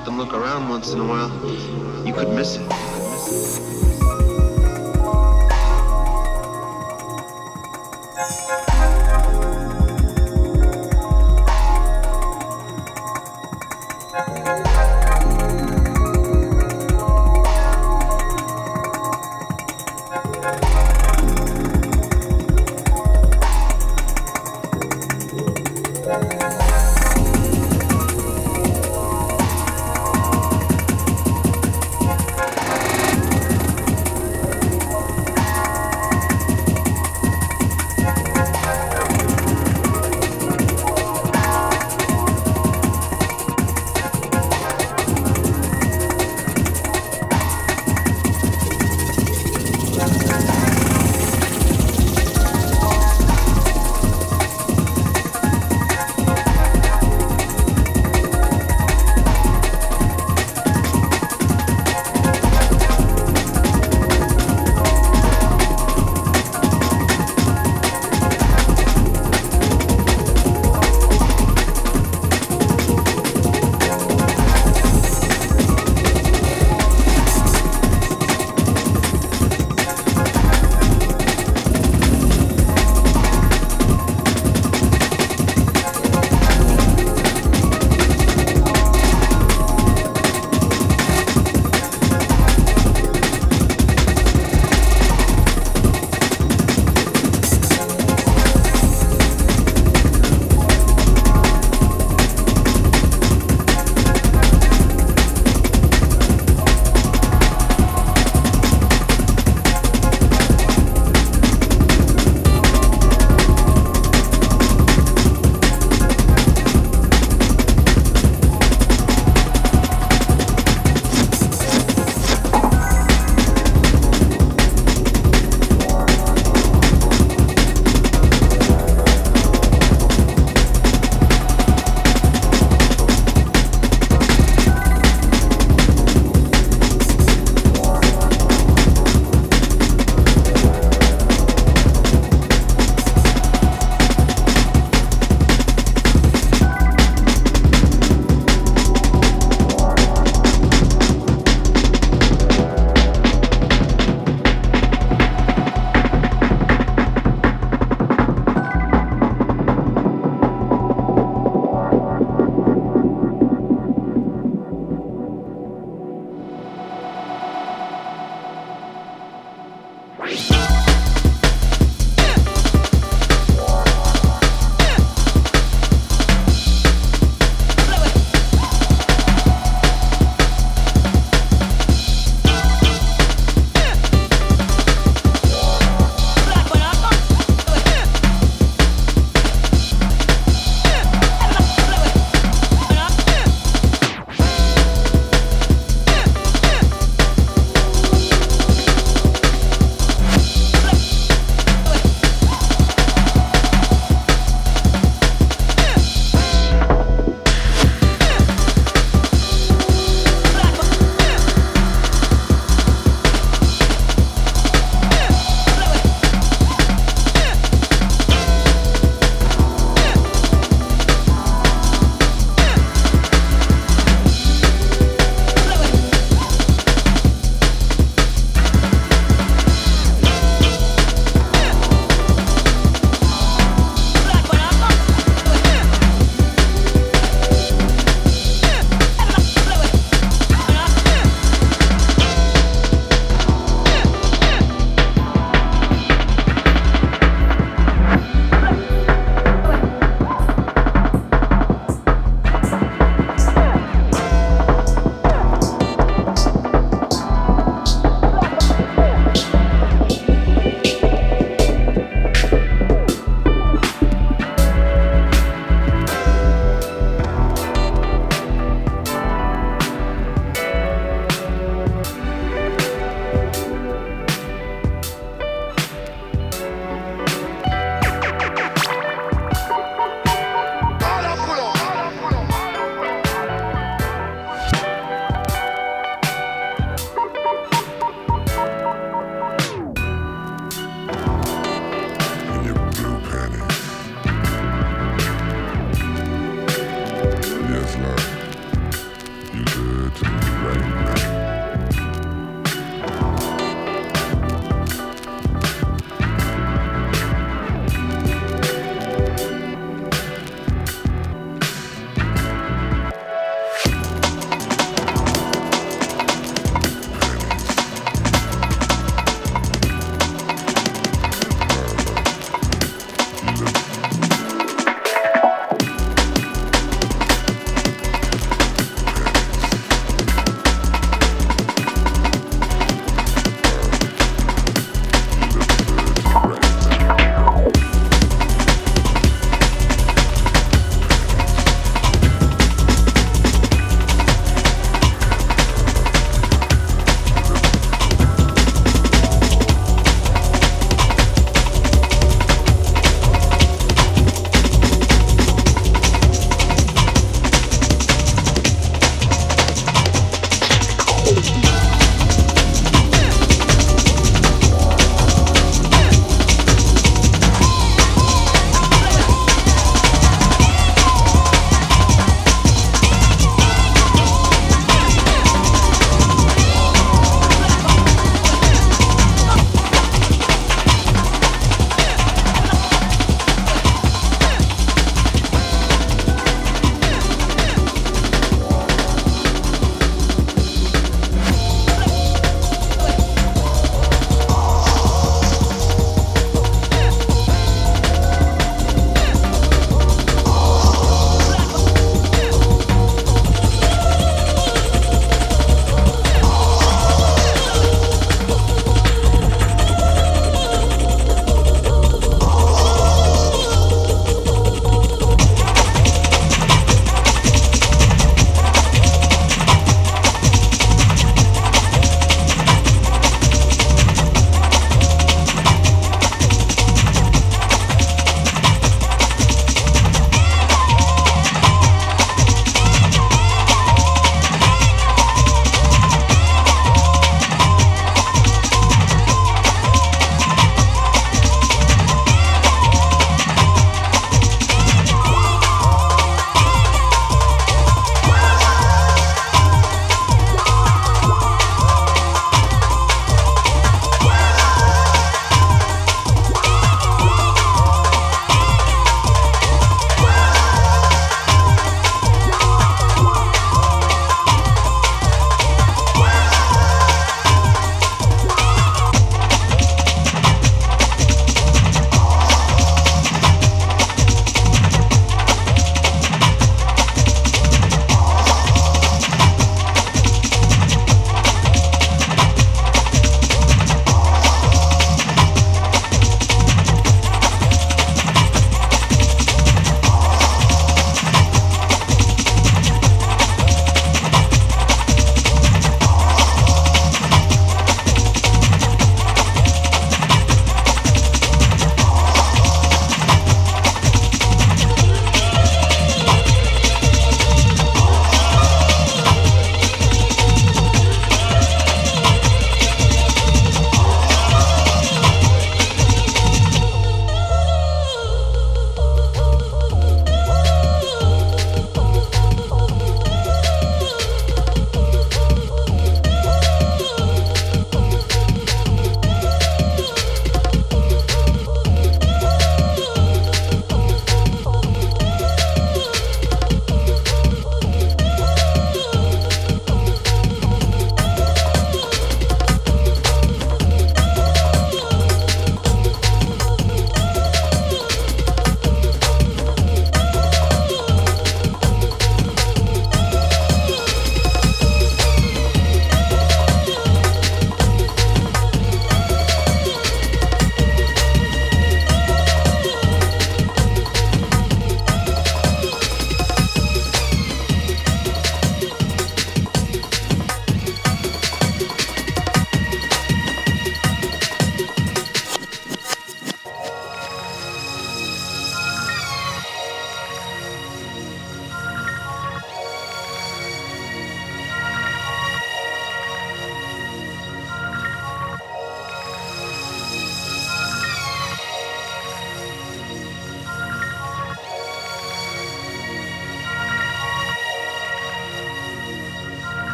stop and look around once in a while, you could miss it.